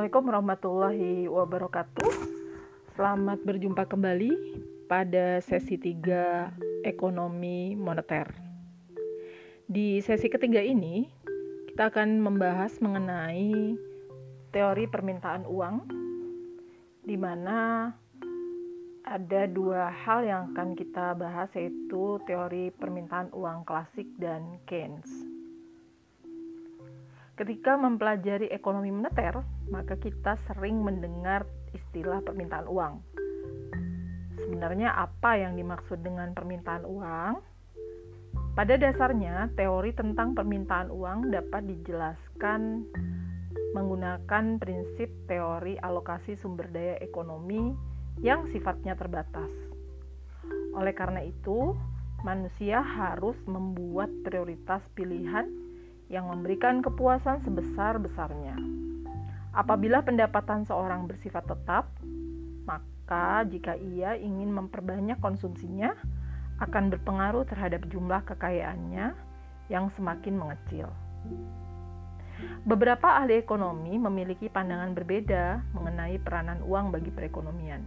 Assalamualaikum warahmatullahi wabarakatuh. Selamat berjumpa kembali pada sesi 3 ekonomi moneter. Di sesi ketiga ini, kita akan membahas mengenai teori permintaan uang di mana ada dua hal yang akan kita bahas yaitu teori permintaan uang klasik dan Keynes. Ketika mempelajari ekonomi moneter, maka kita sering mendengar istilah permintaan uang. Sebenarnya apa yang dimaksud dengan permintaan uang? Pada dasarnya, teori tentang permintaan uang dapat dijelaskan menggunakan prinsip teori alokasi sumber daya ekonomi yang sifatnya terbatas. Oleh karena itu, manusia harus membuat prioritas pilihan yang memberikan kepuasan sebesar-besarnya. Apabila pendapatan seorang bersifat tetap, maka jika ia ingin memperbanyak konsumsinya, akan berpengaruh terhadap jumlah kekayaannya yang semakin mengecil. Beberapa ahli ekonomi memiliki pandangan berbeda mengenai peranan uang bagi perekonomian.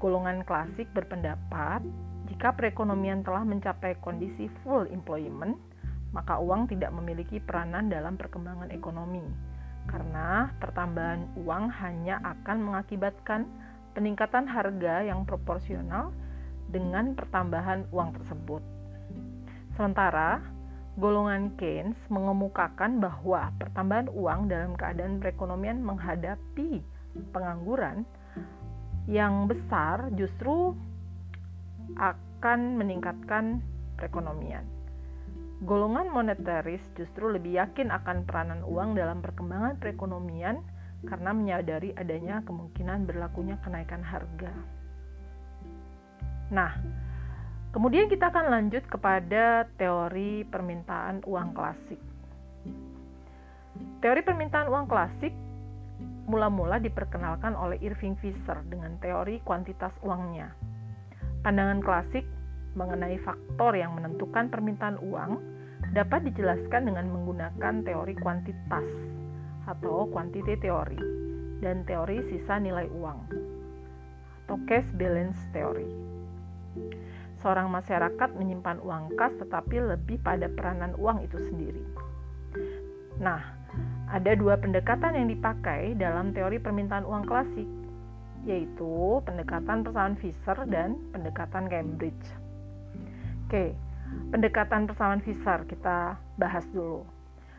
Golongan klasik berpendapat jika perekonomian telah mencapai kondisi full employment, maka uang tidak memiliki peranan dalam perkembangan ekonomi, karena pertambahan uang hanya akan mengakibatkan peningkatan harga yang proporsional dengan pertambahan uang tersebut. Sementara, golongan Keynes mengemukakan bahwa pertambahan uang dalam keadaan perekonomian menghadapi pengangguran yang besar justru akan meningkatkan perekonomian. Golongan moneteris justru lebih yakin akan peranan uang dalam perkembangan perekonomian karena menyadari adanya kemungkinan berlakunya kenaikan harga. Nah, kemudian kita akan lanjut kepada teori permintaan uang klasik. Teori permintaan uang klasik mula-mula diperkenalkan oleh Irving Fisher dengan teori kuantitas uangnya. Pandangan klasik mengenai faktor yang menentukan permintaan uang dapat dijelaskan dengan menggunakan teori kuantitas atau quantity theory dan teori sisa nilai uang atau cash balance theory. Seorang masyarakat menyimpan uang kas tetapi lebih pada peranan uang itu sendiri. Nah, ada dua pendekatan yang dipakai dalam teori permintaan uang klasik, yaitu pendekatan persamaan Fisher dan pendekatan Cambridge. Oke, pendekatan persamaan Fisher kita bahas dulu.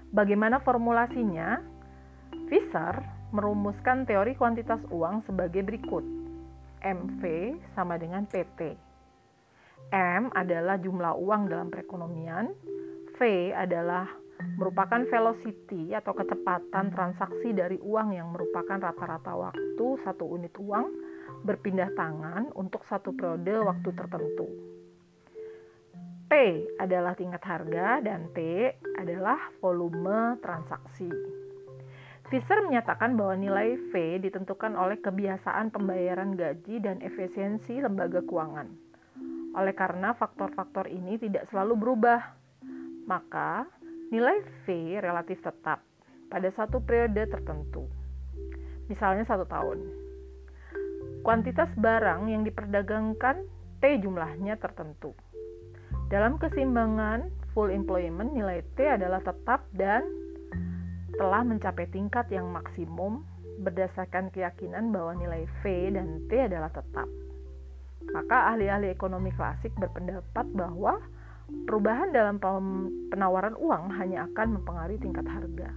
Bagaimana formulasinya? Fisher merumuskan teori kuantitas uang sebagai berikut. MV sama dengan PT. M adalah jumlah uang dalam perekonomian, V adalah merupakan velocity atau kecepatan transaksi dari uang yang merupakan rata-rata waktu satu unit uang berpindah tangan untuk satu periode waktu tertentu. P adalah tingkat harga dan T adalah volume transaksi. Fisher menyatakan bahwa nilai V ditentukan oleh kebiasaan pembayaran gaji dan efisiensi lembaga keuangan. Oleh karena faktor-faktor ini tidak selalu berubah, maka nilai V relatif tetap pada satu periode tertentu. Misalnya satu tahun. Kuantitas barang yang diperdagangkan T jumlahnya tertentu. Dalam keseimbangan full employment, nilai T adalah tetap dan telah mencapai tingkat yang maksimum berdasarkan keyakinan bahwa nilai V dan T adalah tetap. Maka ahli-ahli ekonomi klasik berpendapat bahwa perubahan dalam penawaran uang hanya akan mempengaruhi tingkat harga.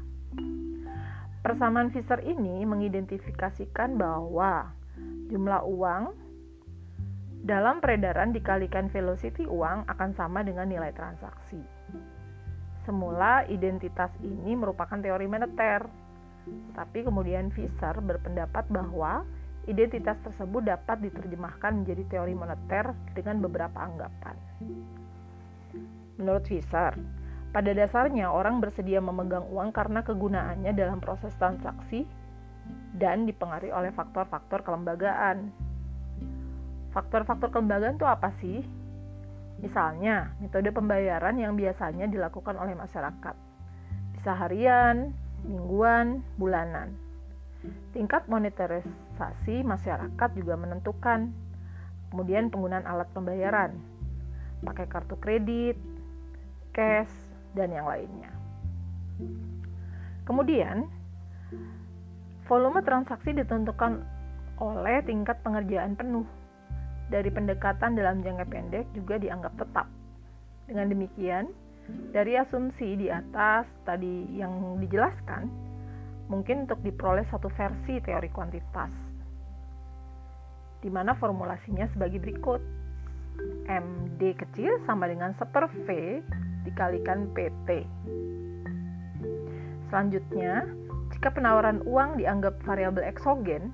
Persamaan Fisher ini mengidentifikasikan bahwa jumlah uang dalam peredaran dikalikan velocity uang akan sama dengan nilai transaksi. Semula identitas ini merupakan teori moneter, tapi kemudian Fisher berpendapat bahwa identitas tersebut dapat diterjemahkan menjadi teori moneter dengan beberapa anggapan. Menurut Fisher, pada dasarnya orang bersedia memegang uang karena kegunaannya dalam proses transaksi dan dipengaruhi oleh faktor-faktor kelembagaan Faktor-faktor kelembagaan itu apa sih? Misalnya, metode pembayaran yang biasanya dilakukan oleh masyarakat. Bisa harian, mingguan, bulanan. Tingkat monetarisasi masyarakat juga menentukan. Kemudian penggunaan alat pembayaran, pakai kartu kredit, cash, dan yang lainnya. Kemudian, volume transaksi ditentukan oleh tingkat pengerjaan penuh. Dari pendekatan dalam jangka pendek juga dianggap tetap. Dengan demikian, dari asumsi di atas tadi yang dijelaskan, mungkin untuk diperoleh satu versi teori kuantitas, di mana formulasinya sebagai berikut. MD kecil sama dengan seper V dikalikan PT. Selanjutnya, jika penawaran uang dianggap variabel eksogen,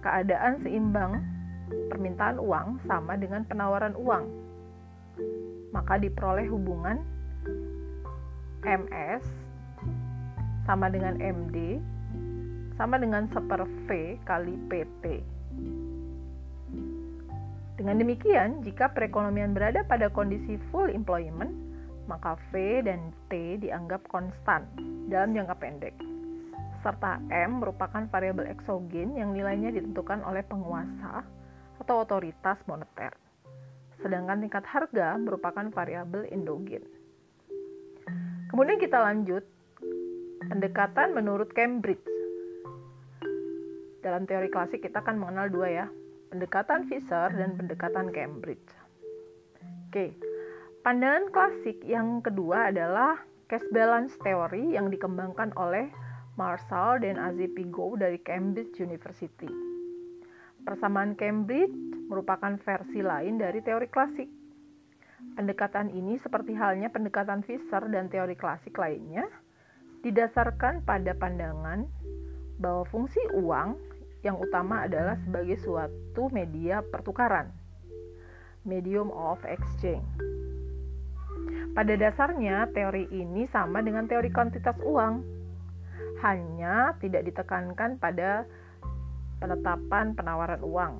keadaan seimbang permintaan uang sama dengan penawaran uang. Maka diperoleh hubungan MS sama dengan MD sama dengan seper V kali PT. Dengan demikian, jika perekonomian berada pada kondisi full employment, maka V dan T dianggap konstan dalam jangka pendek. Serta M merupakan variabel eksogen yang nilainya ditentukan oleh penguasa atau otoritas moneter. Sedangkan tingkat harga merupakan variabel endogen. Kemudian kita lanjut Pendekatan menurut Cambridge. Dalam teori klasik kita kan mengenal dua ya, pendekatan Fisher dan pendekatan Cambridge. Oke, pandangan klasik yang kedua adalah cash balance theory yang dikembangkan oleh Marshall dan Azepigo dari Cambridge University. Persamaan Cambridge merupakan versi lain dari teori klasik. Pendekatan ini seperti halnya pendekatan Fisher dan teori klasik lainnya, didasarkan pada pandangan bahwa fungsi uang yang utama adalah sebagai suatu media pertukaran, medium of exchange. Pada dasarnya, teori ini sama dengan teori kuantitas uang, hanya tidak ditekankan pada penetapan penawaran uang.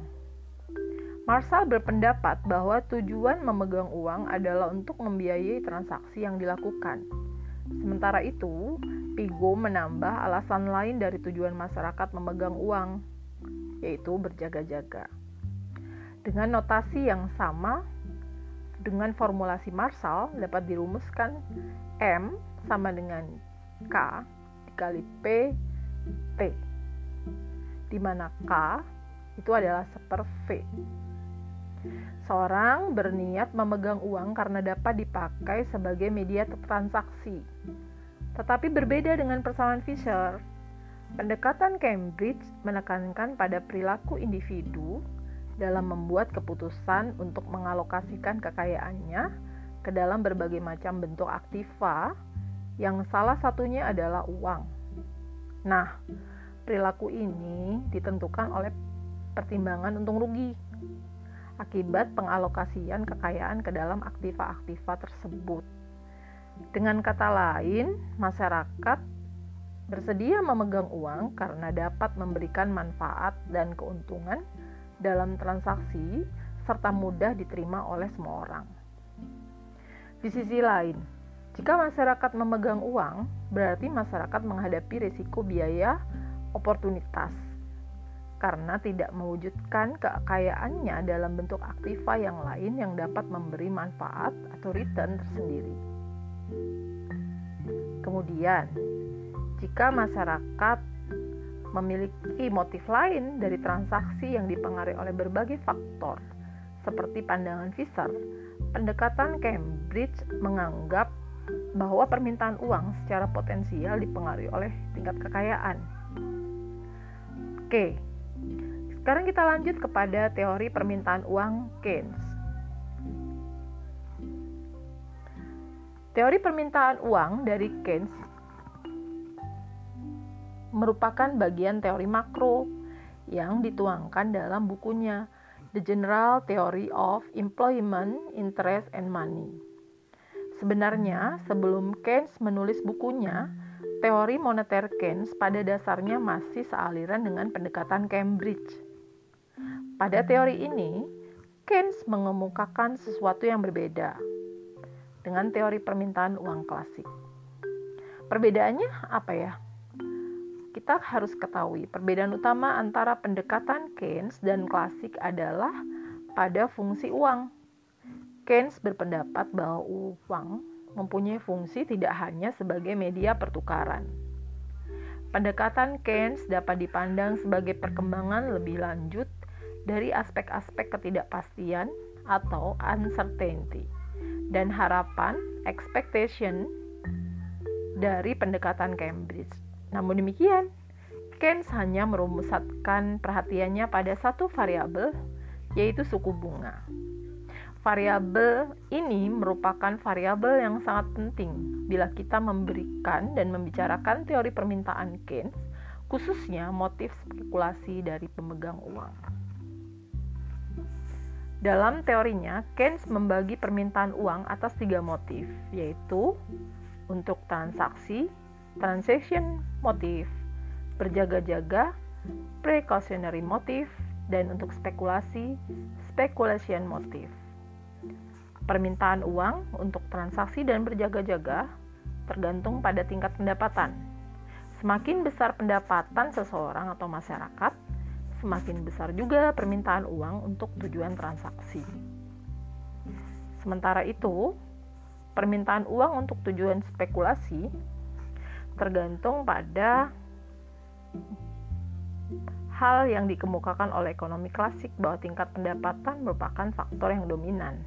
Marshall berpendapat bahwa tujuan memegang uang adalah untuk membiayai transaksi yang dilakukan. Sementara itu, Pigo menambah alasan lain dari tujuan masyarakat memegang uang, yaitu berjaga-jaga. Dengan notasi yang sama, dengan formulasi Marshall dapat dirumuskan M sama dengan K dikali P T, di mana K itu adalah seper V. Seorang berniat memegang uang karena dapat dipakai sebagai media transaksi tetapi berbeda dengan persamaan Fisher, pendekatan Cambridge menekankan pada perilaku individu dalam membuat keputusan untuk mengalokasikan kekayaannya ke dalam berbagai macam bentuk aktiva yang salah satunya adalah uang. Nah, perilaku ini ditentukan oleh pertimbangan untung rugi akibat pengalokasian kekayaan ke dalam aktiva-aktiva tersebut. Dengan kata lain, masyarakat bersedia memegang uang karena dapat memberikan manfaat dan keuntungan dalam transaksi serta mudah diterima oleh semua orang. Di sisi lain, jika masyarakat memegang uang, berarti masyarakat menghadapi risiko biaya oportunitas karena tidak mewujudkan kekayaannya dalam bentuk aktiva yang lain yang dapat memberi manfaat atau return tersendiri. Kemudian, jika masyarakat memiliki motif lain dari transaksi yang dipengaruhi oleh berbagai faktor, seperti pandangan Fisher, pendekatan Cambridge menganggap bahwa permintaan uang secara potensial dipengaruhi oleh tingkat kekayaan. Oke, sekarang kita lanjut kepada teori permintaan uang Keynes. Teori permintaan uang dari Keynes merupakan bagian teori makro yang dituangkan dalam bukunya The General Theory of Employment, Interest, and Money. Sebenarnya, sebelum Keynes menulis bukunya, teori moneter Keynes pada dasarnya masih sealiran dengan pendekatan Cambridge. Pada teori ini, Keynes mengemukakan sesuatu yang berbeda, dengan teori permintaan uang klasik. Perbedaannya apa ya? kita harus ketahui perbedaan utama antara pendekatan Keynes dan klasik adalah pada fungsi uang. Keynes berpendapat bahwa uang mempunyai fungsi tidak hanya sebagai media pertukaran. Pendekatan Keynes dapat dipandang sebagai perkembangan lebih lanjut dari aspek-aspek ketidakpastian atau uncertainty dan harapan expectation dari pendekatan Cambridge. Namun demikian, Keynes hanya merumuskan perhatiannya pada satu variabel, yaitu suku bunga. Variabel ini merupakan variabel yang sangat penting bila kita memberikan dan membicarakan teori permintaan Keynes, khususnya motif spekulasi dari pemegang uang. Dalam teorinya, Keynes membagi permintaan uang atas tiga motif, yaitu untuk transaksi, transaction motif, berjaga-jaga, precautionary motif, dan untuk spekulasi, speculation motif. Permintaan uang untuk transaksi dan berjaga-jaga tergantung pada tingkat pendapatan. Semakin besar pendapatan seseorang atau masyarakat, semakin besar juga permintaan uang untuk tujuan transaksi. Sementara itu, permintaan uang untuk tujuan spekulasi tergantung pada hal yang dikemukakan oleh ekonomi klasik bahwa tingkat pendapatan merupakan faktor yang dominan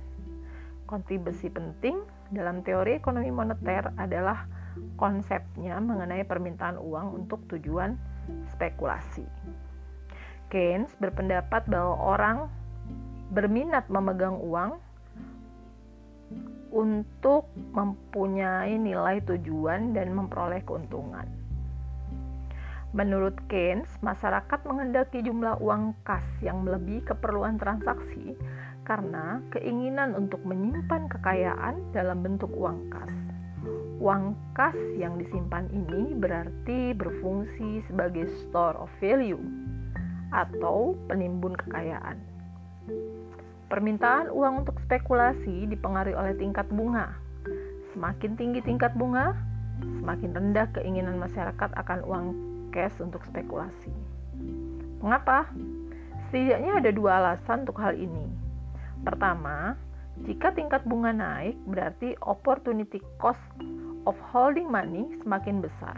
kontribusi penting dalam teori ekonomi moneter adalah konsepnya mengenai permintaan uang untuk tujuan spekulasi. Keynes berpendapat bahwa orang berminat memegang uang untuk mempunyai nilai tujuan dan memperoleh keuntungan. Menurut Keynes, masyarakat menghendaki jumlah uang kas yang melebihi keperluan transaksi karena keinginan untuk menyimpan kekayaan dalam bentuk uang kas. Uang kas yang disimpan ini berarti berfungsi sebagai store of value atau penimbun kekayaan. Permintaan uang untuk spekulasi dipengaruhi oleh tingkat bunga. Semakin tinggi tingkat bunga, semakin rendah keinginan masyarakat akan uang cash untuk spekulasi. Mengapa? Setidaknya ada dua alasan untuk hal ini. Pertama, jika tingkat bunga naik, berarti opportunity cost of holding money semakin besar,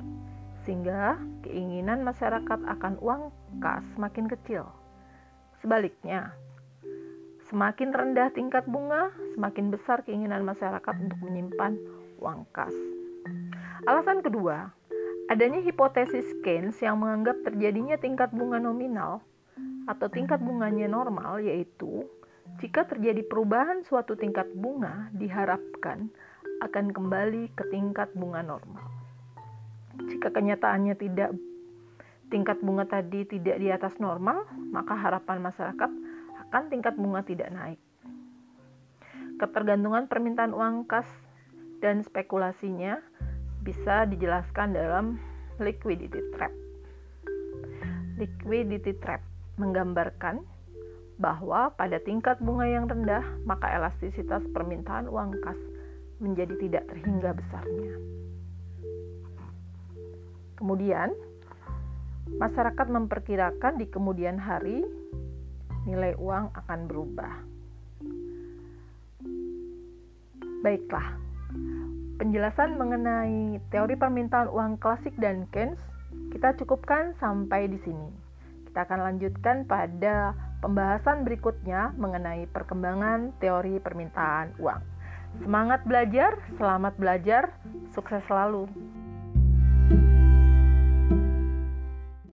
sehingga keinginan masyarakat akan uang kas semakin kecil. Sebaliknya, semakin rendah tingkat bunga, semakin besar keinginan masyarakat untuk menyimpan uang kas. Alasan kedua, adanya hipotesis Keynes yang menganggap terjadinya tingkat bunga nominal atau tingkat bunganya normal yaitu jika terjadi perubahan suatu tingkat bunga, diharapkan akan kembali ke tingkat bunga normal. Jika kenyataannya tidak tingkat bunga tadi tidak di atas normal, maka harapan masyarakat akan tingkat bunga tidak naik. Ketergantungan permintaan uang kas dan spekulasinya bisa dijelaskan dalam liquidity trap. Liquidity trap menggambarkan bahwa pada tingkat bunga yang rendah, maka elastisitas permintaan uang kas menjadi tidak terhingga besarnya. Kemudian, masyarakat memperkirakan di kemudian hari nilai uang akan berubah. Baiklah, penjelasan mengenai teori permintaan uang klasik dan Keynes kita cukupkan sampai di sini. Kita akan lanjutkan pada pembahasan berikutnya mengenai perkembangan teori permintaan uang. Semangat belajar, selamat belajar, sukses selalu.